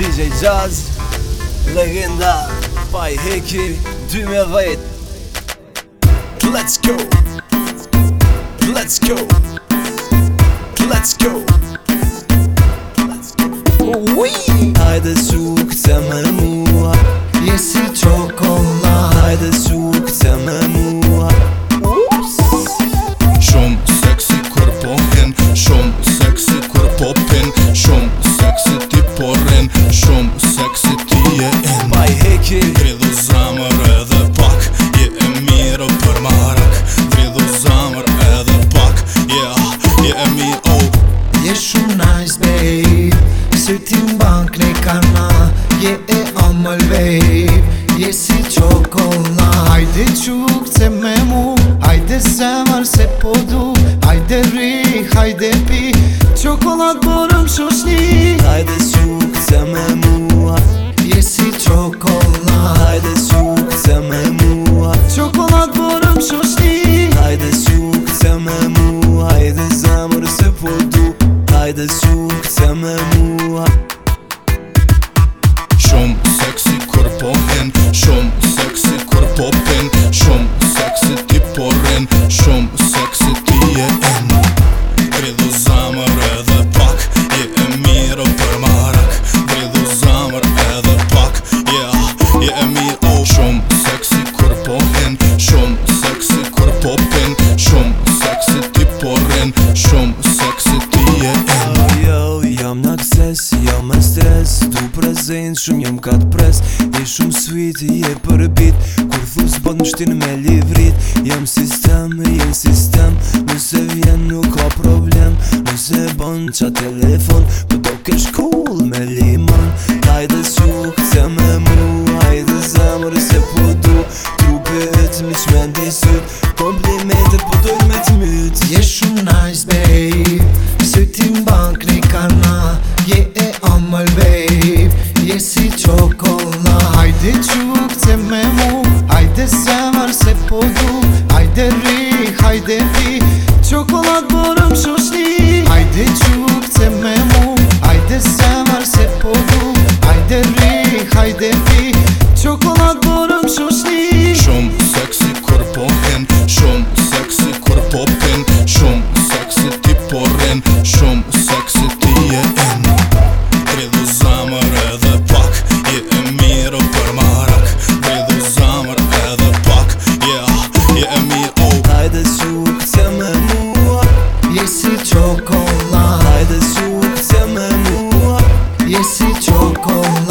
DJ Jazz Legenda Paj heki Dime Let's go Let's go Let's go Hajde su, këtëm e mua Jë si të komla Hajde su, këtëm e mua Ups Shumë seks i kërpo hen Shumë seks i kërpo pen Shumë Jesh shumë nice babe sütün bank ne karna, ye e, e amëll babe Je si qokolla Hajde quk se me mu Hajde zemër se po du Hajde ri, hajde pi Qokollat borëm shoshni Hajde çuk se me mu mua Shumë seksi kur popin Shumë seksi kur popin Shumë seksi ti porin Shumë seksi ti e in Gridu zamër edhe pak Je e për marak Gridu zamër edhe pak Yeah, je e miro oh. Shumë seksi kur popin Shumë seksi kur popin Shumë seksi ti porin Shumë seksi ti të shumë jëm ka të pres I shumë sweet i për përbit Kur thus bot në shtinë me livrit Jam sistem, jëm sistem Nëse vjen nuk ka problem Nëse bon qa telefon Po do ke shkull me liman Hajde dhe se me mu Hajde zemër se po du Trupe e të mi shmen dhe sur Komplimentet po dojnë me të mytë Je shumë nice babe Sëjtim bank një ka fi, Qokolat borëm shoshni Ajde quk të me mu Ajde se se po du Ajde ri, ajde fi Qokolat borëm shoshni Shumë seksi kur po hen Shumë seksi kur po pen Shumë seksi ti po ren Shumë seksi ti e en Kredu zamër edhe pak Je e miro për marak Kredu zamër edhe pak Yeah, je e miro oh. Ajde su e esse chocolate.